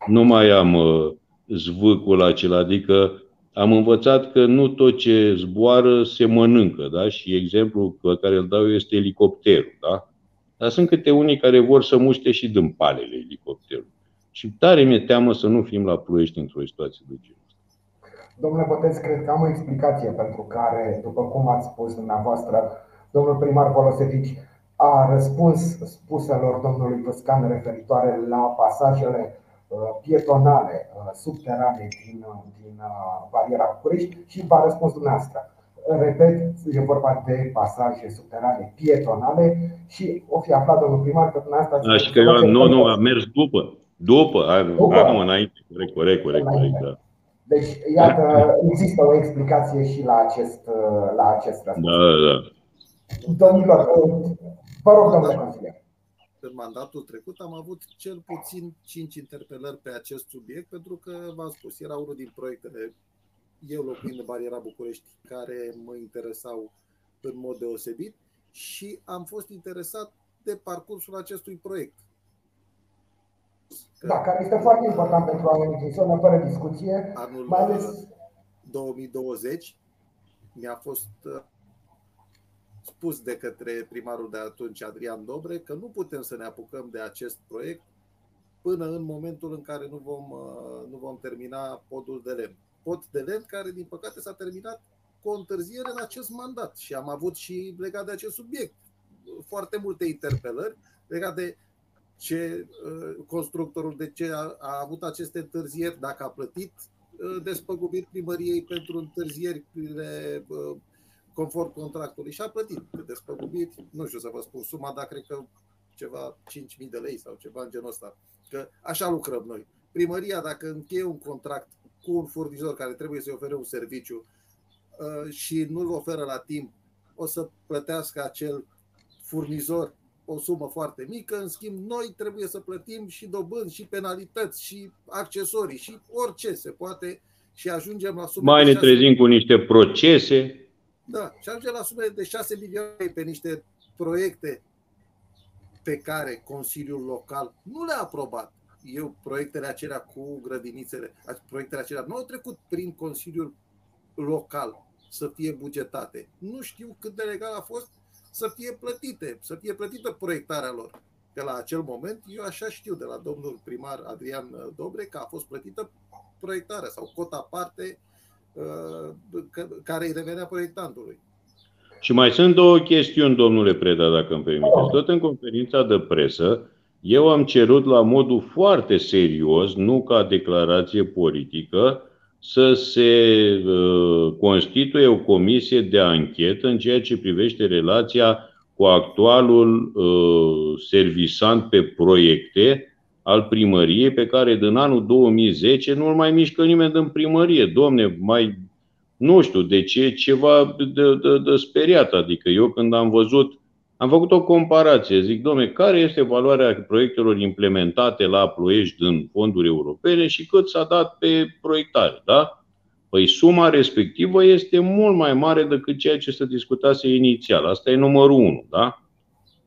Nu mai am uh, zvâcul acela, adică am învățat că nu tot ce zboară se mănâncă, da? Și exemplul pe care îl dau este elicopterul, da? Dar sunt câte unii care vor să muște și din palele elicopterului. Și tare mi-e teamă să nu fim la ploiești într-o situație de genul Domnule Botez, cred că am o explicație pentru care, după cum ați spus dumneavoastră, domnul primar Volosevici a răspuns spuselor domnului Văscan referitoare la pasajele uh, pietonale uh, subterane din, uh, din bariera București și v-a răspuns dumneavoastră. Repet, e vorba de pasaje subterane pietonale și o fi aflat domnul primar că dumneavoastră. Da, și că eu, nu, nu, am mers după. După, după. am înainte. Corect, corect, corect. corect da. Deci, iată, există o explicație și la acest, la acest răspuns. Da, da. Domnilor, vă rog, domnule consilier. În mandatul trecut am avut cel puțin 5 interpelări pe acest subiect, pentru că, v-am spus, era unul din proiectele, eu locuind în bariera București, care mă interesau în mod deosebit și am fost interesat de parcursul acestui proiect. Da, care este foarte important pentru oamenii din zonă, fără discuție. Anul mai ales 2020 mi-a fost uh, spus de către primarul de atunci, Adrian Dobre, că nu putem să ne apucăm de acest proiect până în momentul în care nu vom, uh, nu vom termina podul de lemn. Pod de lemn care, din păcate, s-a terminat cu o întârziere în acest mandat și am avut și legat de acest subiect foarte multe interpelări legat de ce uh, constructorul de ce a, a avut aceste întârzieri, dacă a plătit uh, despăgubiri primăriei pentru întârzierile uh, conform contractului și a plătit despăgubiri, nu știu să vă spun suma, dar cred că ceva 5.000 de lei sau ceva în genul ăsta. Că așa lucrăm noi. Primăria, dacă încheie un contract cu un furnizor care trebuie să-i ofere un serviciu și nu-l oferă la timp, o să plătească acel furnizor o sumă foarte mică, în schimb noi trebuie să plătim și dobânzi, și penalități, și accesorii, și orice se poate și ajungem la sume Mai ne 6... trezim cu niște procese. Da, și ajungem la sume de 6 milioane pe niște proiecte pe care Consiliul Local nu le-a aprobat. Eu, proiectele acelea cu grădinițele, proiectele acelea nu au trecut prin Consiliul Local să fie bugetate. Nu știu cât de legal a fost, să fie plătite, să fie plătită proiectarea lor. Că la acel moment, eu așa știu de la domnul primar Adrian Dobre că a fost plătită proiectarea sau cota parte uh, care îi revenea proiectantului. Și mai sunt două chestiuni, domnule Preda, dacă îmi permiteți. Tot în conferința de presă, eu am cerut la modul foarte serios, nu ca declarație politică, să se uh, constituie o comisie de anchetă în ceea ce privește relația cu actualul uh, servisant pe proiecte al primăriei, pe care din anul 2010 nu-l mai mișcă nimeni din primărie. Domne, mai nu știu de ce, ceva de, de, de speriat. Adică eu când am văzut am făcut o comparație. Zic, domne, care este valoarea proiectelor implementate la Ploiești din fonduri europene și cât s-a dat pe proiectare, da? Păi suma respectivă este mult mai mare decât ceea ce se discutase inițial. Asta e numărul unu, da?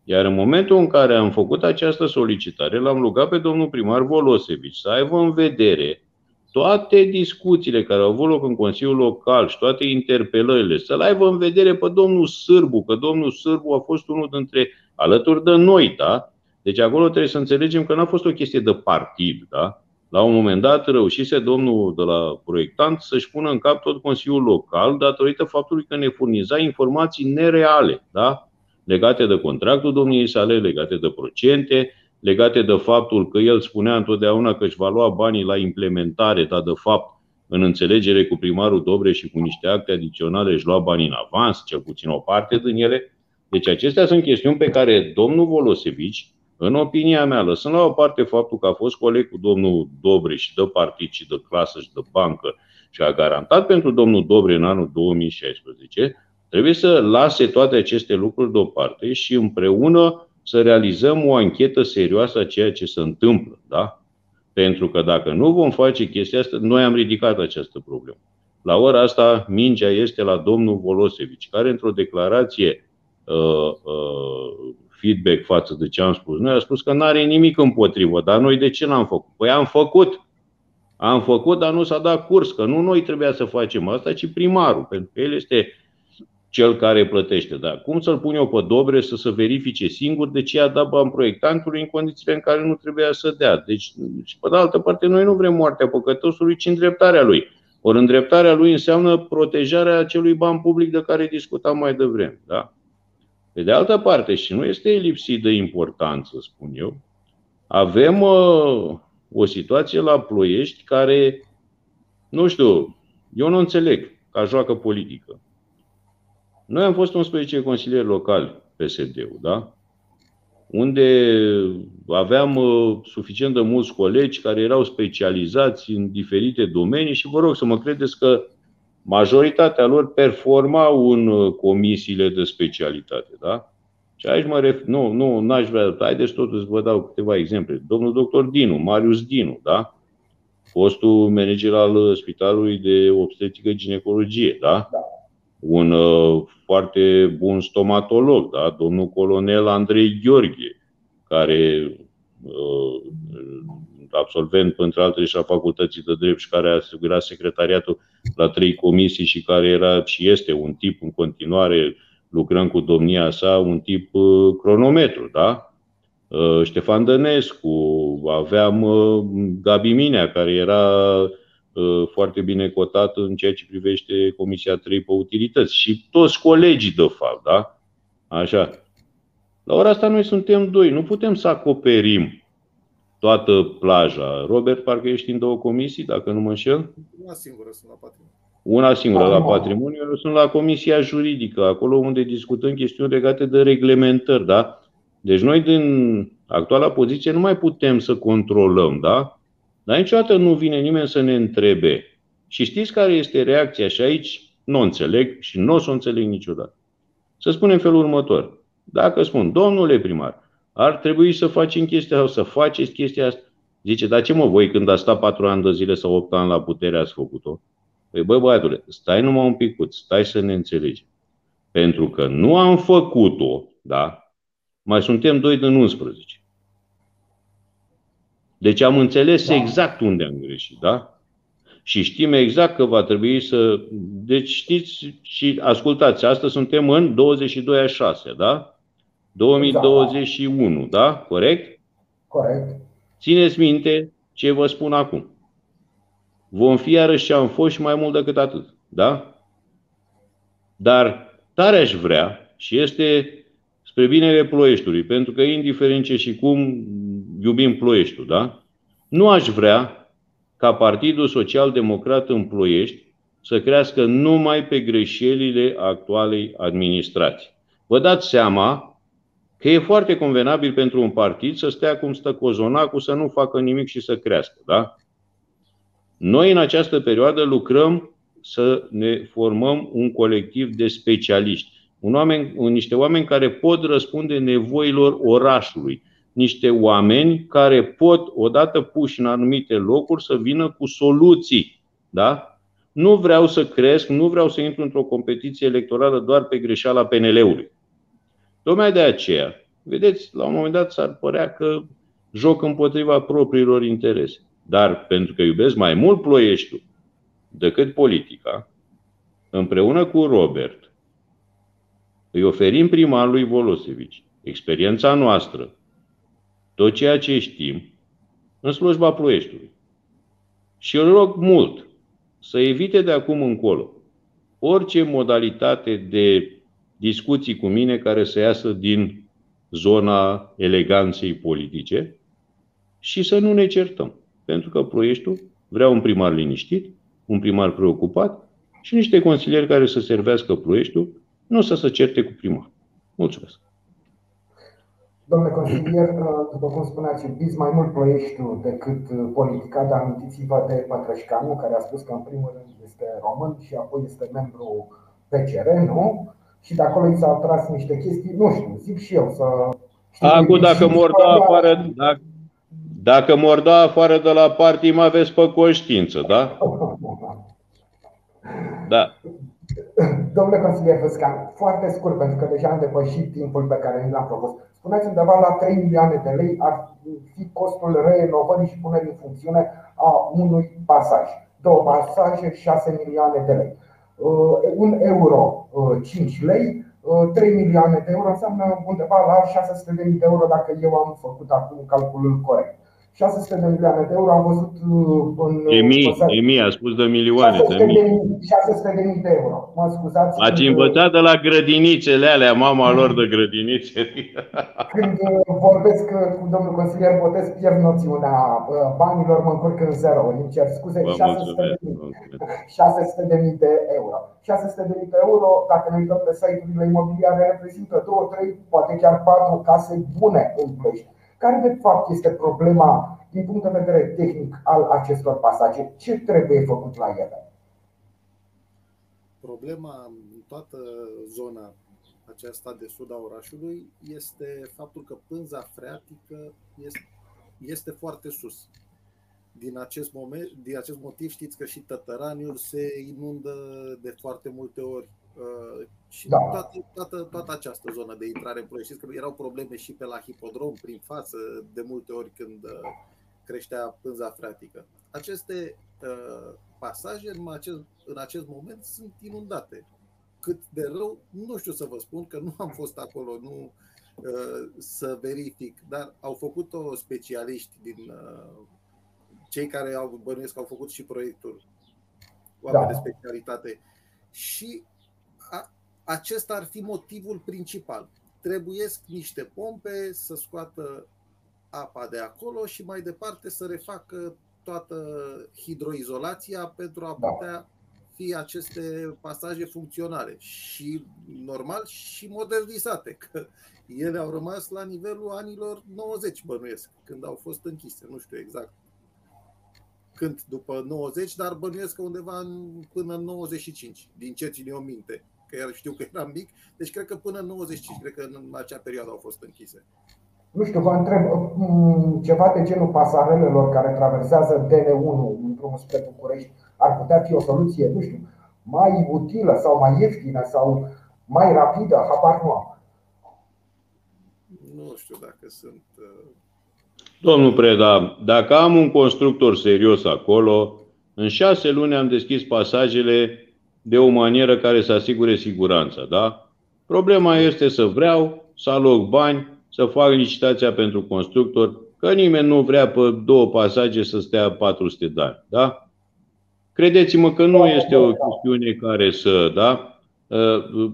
Iar în momentul în care am făcut această solicitare, l-am rugat pe domnul primar Volosevici să aibă în vedere toate discuțiile care au avut loc în Consiliul Local și toate interpelările, să-l aibă în vedere pe domnul Sârbu, că domnul Sârbu a fost unul dintre alături de noi, da? Deci acolo trebuie să înțelegem că nu a fost o chestie de partid, da? La un moment dat reușise domnul de la proiectant să-și pună în cap tot Consiliul Local datorită faptului că ne furniza informații nereale, da? Legate de contractul domniei sale, legate de procente, legate de faptul că el spunea întotdeauna că își va lua banii la implementare, dar de fapt în înțelegere cu primarul Dobre și cu niște acte adiționale își lua banii în avans, cel puțin o parte din ele. Deci acestea sunt chestiuni pe care domnul Volosevici, în opinia mea, lăsând la o parte faptul că a fost coleg cu domnul Dobre și de partid și de clasă și de bancă și a garantat pentru domnul Dobre în anul 2016, trebuie să lase toate aceste lucruri deoparte și împreună să realizăm o anchetă serioasă a ceea ce se întâmplă. Da? Pentru că dacă nu vom face chestia asta, noi am ridicat această problemă. La ora asta, mingea este la domnul Volosevici, care într-o declarație uh, uh, feedback față de ce am spus, noi a spus că nu are nimic împotrivă, dar noi de ce l-am făcut? Păi am făcut. Am făcut, dar nu s-a dat curs, că nu noi trebuia să facem asta, ci primarul, pentru că el este cel care plătește. Dar cum să-l pun eu pe Dobre să se verifice singur de ce a dat bani proiectantului în condițiile în care nu trebuia să dea? Deci, și pe de altă parte, noi nu vrem moartea păcătosului, ci îndreptarea lui. Ori îndreptarea lui înseamnă protejarea acelui ban public de care discutam mai devreme. Da? Pe de altă parte, și nu este lipsit de importanță, spun eu, avem uh, o situație la Ploiești care, nu știu, eu nu înțeleg ca joacă politică. Noi am fost 11 consilieri locali PSD-ul, da? unde aveam uh, suficient de mulți colegi care erau specializați în diferite domenii și vă rog să mă credeți că majoritatea lor performau în uh, comisiile de specialitate. Da? Și aici mă ref... nu, nu, n-aș vrea, haideți totuși vă dau câteva exemple. Domnul doctor Dinu, Marius Dinu, da? fostul manager al Spitalului de Obstetrică Ginecologie, da? da. Un uh, foarte bun stomatolog, da? domnul colonel Andrei Gheorghe, care uh, absolvent, între altele, și a facultății de drept și care a asigurat secretariatul la trei comisii și care era și este un tip în continuare, lucrăm cu domnia sa, un tip uh, cronometru, da? Uh, Ștefan Dănescu, aveam uh, Gabi Minea, care era foarte bine cotat în ceea ce privește Comisia 3 pe utilități și toți colegii, de fapt, da? Așa. La ora asta noi suntem doi, nu putem să acoperim toată plaja. Robert, parcă ești în două comisii, dacă nu mă înșel? Una singură sunt la patrimoniu. Una singură la patrimoniu, eu sunt la comisia juridică, acolo unde discutăm chestiuni legate de reglementări, da? Deci noi din actuala poziție nu mai putem să controlăm, da? Dar niciodată nu vine nimeni să ne întrebe. Și știți care este reacția? Și aici nu o înțeleg și nu o să o înțeleg niciodată. Să spunem felul următor. Dacă spun, domnule primar, ar trebui să facem chestia asta, să faceți chestia asta. Zice, dar ce mă, voi când a stat patru ani de zile sau opt ani la putere ați făcut-o? Păi bă, băiatule, stai numai un pic, stai să ne înțelegem. Pentru că nu am făcut-o, da? Mai suntem doi din 11. Deci am înțeles da. exact unde am greșit, da? Și știm exact că va trebui să... Deci știți și ascultați, astăzi suntem în 22 a 6, da? 2021, da? Corect? Corect. Țineți minte ce vă spun acum. Vom fi iarăși ce am fost și mai mult decât atât. Da? Dar tare aș vrea și este spre binele Ploieștiului, pentru că indiferent ce și cum iubim Ploieștiul, da? Nu aș vrea ca Partidul Social Democrat în Ploiești să crească numai pe greșelile actualei administrații. Vă dați seama că e foarte convenabil pentru un partid să stea cum stă cozonacul, să nu facă nimic și să crească. Da? Noi în această perioadă lucrăm să ne formăm un colectiv de specialiști, un oameni, niște oameni care pot răspunde nevoilor orașului, niște oameni care pot, odată puși în anumite locuri, să vină cu soluții. Da? Nu vreau să cresc, nu vreau să intru într-o competiție electorală doar pe greșeala PNL-ului. Tocmai de aceea, vedeți, la un moment dat s-ar părea că joc împotriva propriilor interese. Dar pentru că iubesc mai mult ploieștiul decât politica, împreună cu Robert, îi oferim primarului Volosevici experiența noastră, tot ceea ce știm, în slujba ploieștiului. Și îl rog mult să evite de acum încolo orice modalitate de discuții cu mine care să iasă din zona eleganței politice și să nu ne certăm. Pentru că Ploieștiul vrea un primar liniștit, un primar preocupat și niște consilieri care să servească Ploieștiul, nu să se certe cu primar. Mulțumesc! Domnule consilier, după cum spuneați, iubiți mai mult Ploieștiul decât politica, dar amintiți-vă de Pătrășcanu, care a spus că în primul rând este român și apoi este membru PCR, nu? și de acolo i s-au tras niște chestii, nu știu, zic și eu să... Acum dacă mor da afară, dacă, dacă mor da afară de la partii, mă aveți pe conștiință, da? Da. Domnule consilier Văscan, foarte scurt, pentru că deja am depășit timpul pe care ni l-am propus. Spuneți undeva la 3 milioane de lei ar fi costul reinovării și punerii în funcțiune a unui pasaj. Două pasaje, 6 milioane de lei. Uh, un euro 5 uh, lei, 3 uh, milioane de euro înseamnă undeva la 600 de mii de euro dacă eu am făcut acum calculul corect. 600 de milioane de euro am văzut uh, în. De mii, de mii, a spus de milioane. 600 de mii. 600 de mii de euro. Mă scuzați. Ați învățat de la grădinițele alea, mama lor de grădinițe. Când uh, vorbesc uh, cu domnul consilier Botez, pierd noțiunea banilor, mă încurc în zero. Îmi cer scuze, 600 de, mii, 600 de mii de euro. 600 de mii de euro, dacă ne uităm pe site-urile imobiliare, reprezintă 2, 3, poate chiar 4 case bune în Ploiești care de fapt este problema din punct de vedere tehnic al acestor pasaje? Ce trebuie făcut la ele? Problema în toată zona aceasta de sud a orașului este faptul că pânza freatică este, este foarte sus. Din acest, moment, din acest motiv știți că și Tătăraniul se inundă de foarte multe ori Uh, și da. toată, toată, toată această zonă de intrare în Ploiești. Știți că erau probleme și pe la hipodrom, prin față, de multe ori când uh, creștea pânza freatică. Aceste uh, pasaje în acest, în acest moment sunt inundate. Cât de rău, nu știu să vă spun, că nu am fost acolo, nu uh, să verific, dar au făcut-o specialiști din uh, cei care au bănuiesc că au făcut și proiectul, oameni da. de specialitate. Și acesta ar fi motivul principal. Trebuiesc niște pompe să scoată apa de acolo și mai departe să refacă toată hidroizolația pentru a da. putea fi aceste pasaje funcționale și normal și modernizate, că ele au rămas la nivelul anilor 90, bănuiesc, când au fost închise, nu știu exact când după 90, dar bănuiesc că undeva în, până în 95, din ce ține o minte că iar știu că eram mic, deci cred că până în 95, cred că în acea perioadă au fost închise. Nu știu, vă întreb mm, ceva de genul pasarelelor care traversează DN1 în drumul spre București ar putea fi o soluție, nu știu, mai utilă sau mai ieftină sau mai rapidă, habar nu am. Nu știu dacă sunt. Uh, Domnul Preda, dacă am un constructor serios acolo, în șase luni am deschis pasajele de o manieră care să asigure siguranța. Da? Problema este să vreau, să aloc bani, să fac licitația pentru constructor, că nimeni nu vrea pe două pasaje să stea 400 de ani. Da? Credeți-mă că nu este o chestiune care să, da?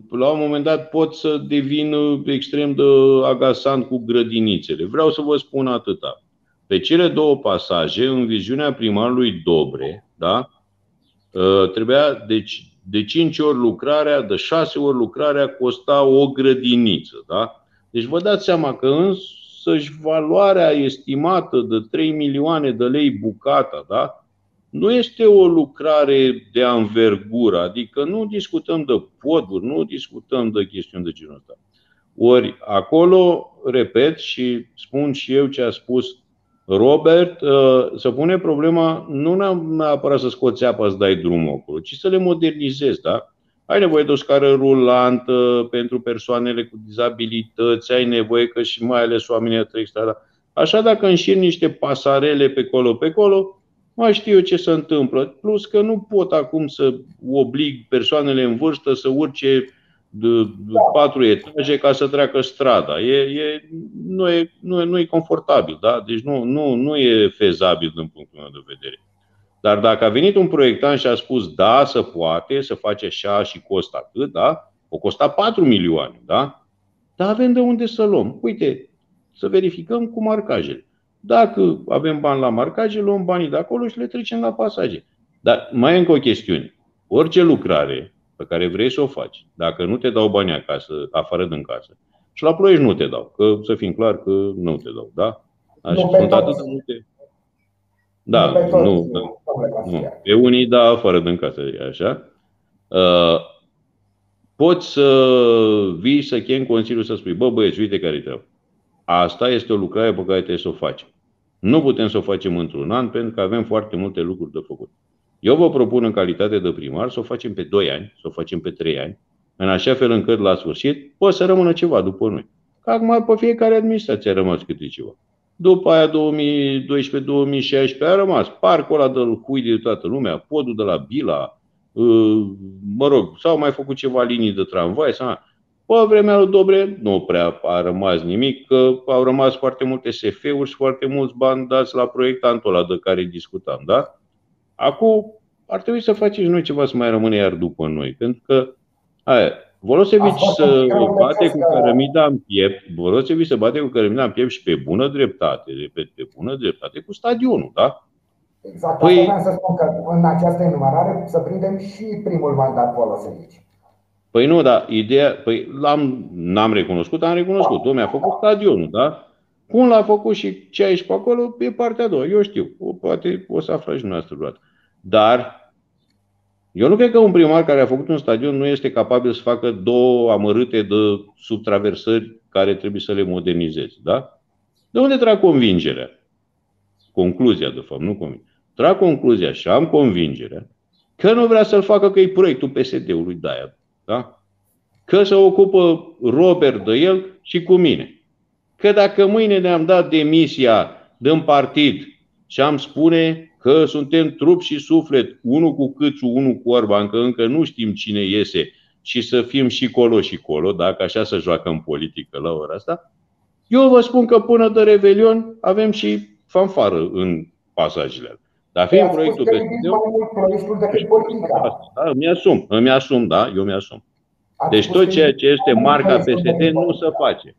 La un moment dat pot să devin extrem de agasant cu grădinițele. Vreau să vă spun atâta. Pe cele două pasaje, în viziunea primarului Dobre, da? Trebuia, deci de 5 ori lucrarea, de 6 ori lucrarea costa o grădiniță. Da? Deci vă dați seama că însăși valoarea estimată de 3 milioane de lei bucata, da? nu este o lucrare de anvergură, adică nu discutăm de poduri, nu discutăm de chestiuni de genul ăsta. Ori acolo, repet și spun și eu ce a spus Robert, uh, să pune problema nu neapărat să scoți apa să dai drumul acolo, ci să le modernizezi, da? Ai nevoie de o scară rulantă pentru persoanele cu dizabilități, ai nevoie că și mai ales oamenii trec strada. Așa dacă înșir niște pasarele pe colo, pe colo, mai știu eu ce se întâmplă. Plus că nu pot acum să oblig persoanele în vârstă să urce de, de patru etaje ca să treacă strada. E, e, nu, e, nu, e, nu e confortabil, da? deci nu, nu, nu e fezabil din punctul meu de vedere. Dar dacă a venit un proiectant și a spus da, să poate, să face așa și costă atât, da? o costa 4 milioane, da? Dar avem de unde să luăm. Uite, să verificăm cu marcajele. Dacă avem bani la marcaje, luăm banii de acolo și le trecem la pasaje. Dar mai e încă o chestiune. Orice lucrare pe care vrei să o faci, dacă nu te dau bani acasă, afară din casă, și la Ploiești nu te dau, că să fim clar că nu te dau, da? Așa, sunt atât de multe. Da, nu, nu, nu. Pe unii, da, afară din casă, e așa. Uh, poți să vii să chem Consiliul să spui, bă băieți, uite care treabă. Asta este o lucrare pe care trebuie să o facem. Nu putem să o facem într-un an pentru că avem foarte multe lucruri de făcut. Eu vă propun în calitate de primar să o facem pe 2 ani, să o facem pe 3 ani, în așa fel încât la sfârșit poate să rămână ceva după noi. Că acum pe fiecare administrație a rămas câte ceva. După aia 2012-2016 a rămas parcul ăla de hui de toată lumea, podul de la Bila, uh, mă rog, s-au mai făcut ceva linii de tramvai. Sau... Pe vremea lui Dobre nu prea a rămas nimic, că au rămas foarte multe SF-uri și foarte mulți bani dați la proiectantul ăla de care discutam, da? Acum ar trebui să faceți noi ceva să mai rămâne iar după noi, pentru că aia, Volosevici să bate cu cărămida în piept, Volosevici să bate cu cărămida în piept și pe bună dreptate, repet, pe bună dreptate, cu stadionul, da? Exact, păi... asta să spun că în această enumerare să prindem și primul mandat Volosevici. Păi nu, dar ideea, păi l-am, n-am recunoscut, am recunoscut. Domnul a făcut stadionul, da? Cum l-a făcut și ce aici pe acolo, e partea a doua. Eu știu, o, poate o să aflați și dumneavoastră vreodată. Dar eu nu cred că un primar care a făcut un stadion nu este capabil să facă două amărâte de subtraversări care trebuie să le modernizeze. Da? De unde trag convingerea? Concluzia, de fapt, nu convingerea. Trag concluzia și am convingerea că nu vrea să-l facă că e proiectul PSD-ului de aia. Da? Că se ocupă Robert de el și cu mine. Că dacă mâine ne-am dat demisia din partid și am spune că suntem trup și suflet, unul cu câțu, unul cu Orban, că încă nu știm cine iese și să fim și colo și colo, dacă așa să joacă în politică la ora asta, eu vă spun că până de Revelion avem și fanfară în pasajele dar fiind proiectul pe proiectul decât politica. Da, îmi asum, îmi asum, da, eu mi-asum. Deci tot ceea ce este marca PSD nu se face.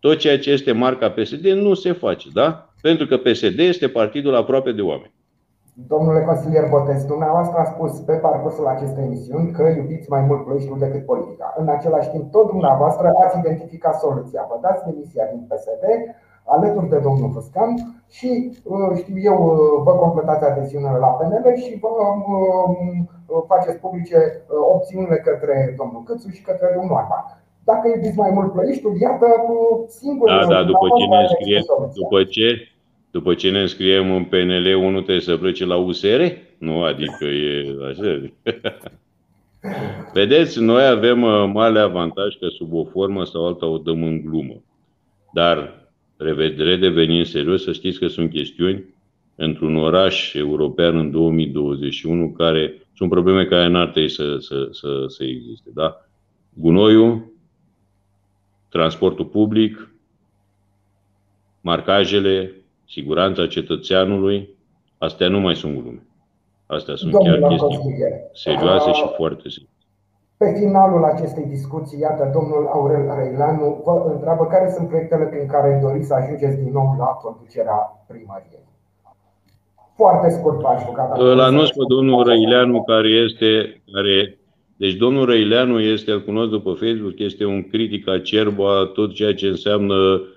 Tot ceea ce este marca PSD nu se face, da? Pentru că PSD este partidul aproape de oameni. Domnule consilier Botez, dumneavoastră a spus pe parcursul acestei emisiuni că iubiți mai mult Ploieștiul decât politica. În același timp, tot dumneavoastră ați identificat soluția. Vă dați demisia din PSD, alături de domnul Făscan și, uh, știu eu, uh, vă completați adesiunile la PNL și vă uh, faceți publice opțiunile către domnul Câțu și către domnul Arba. Dacă iubiți mai mult Ploieștiul, iată singur. Da, da, după ce ne înscrie, după ce după ce ne înscriem în PNL, unul trebuie să plece la USR? Nu, adică e așa. Vedeți, noi avem uh, mare avantaj că sub o formă sau alta o dăm în glumă. Dar, redevenind serios, să știți că sunt chestiuni într-un oraș european în 2021 care sunt probleme care n-ar trebui să, să, să, să existe. Da? Gunoiul, transportul public, marcajele, siguranța cetățeanului, astea nu mai sunt glume. Astea sunt Domnul chiar chestii serioase și foarte serioase. Pe finalul acestei discuții, iată, domnul Aurel Reileanu vă întreabă care sunt proiectele prin care doriți să ajungeți din nou la conducerea primăriei. Foarte scurt, v-aș ruga. Îl anunț pe domnul Răileanu, care este, care deci domnul Răileanu este, îl cunosc după Facebook, este un critic acerb a tot ceea ce înseamnă Uh,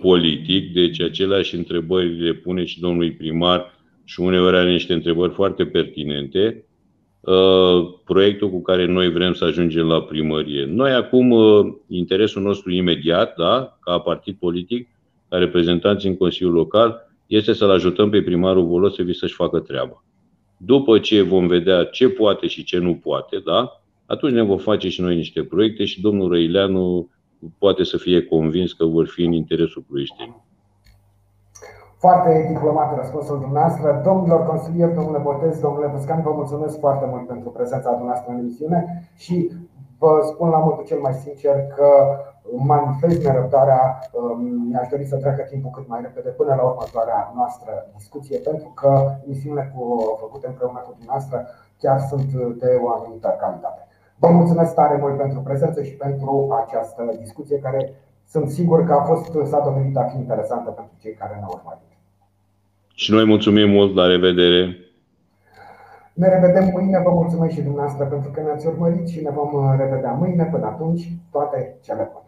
politic, deci aceleași întrebări le pune și domnului primar și uneori are niște întrebări foarte pertinente. Uh, proiectul cu care noi vrem să ajungem la primărie. Noi acum, uh, interesul nostru imediat, da, ca partid politic, ca reprezentanți în Consiliul Local, este să-l ajutăm pe primarul Volosevi să-și facă treaba. După ce vom vedea ce poate și ce nu poate, da, atunci ne vom face și noi niște proiecte și domnul Răileanu poate să fie convins că vor fi în interesul ploieștenii. Foarte diplomat răspunsul dumneavoastră. Domnilor consilieri, domnule Botez, domnule Văscan, vă mulțumesc foarte mult pentru prezența dumneavoastră în emisiune și vă spun la modul cel mai sincer că manifest nerăbdarea. Mi-aș dori să treacă timpul cât mai repede până la următoarea noastră discuție, pentru că emisiunile făcute împreună cu dumneavoastră chiar sunt de o anumită calitate. Vă mulțumesc tare mult pentru prezență și pentru această discuție care sunt sigur că a fost, s-a dovedit a fi interesantă pentru cei care ne-au urmărit. Și noi mulțumim mult, la revedere! Ne revedem mâine, vă mulțumesc și dumneavoastră pentru că ne-ați urmărit și ne vom revedea mâine. Până atunci, toate cele bune!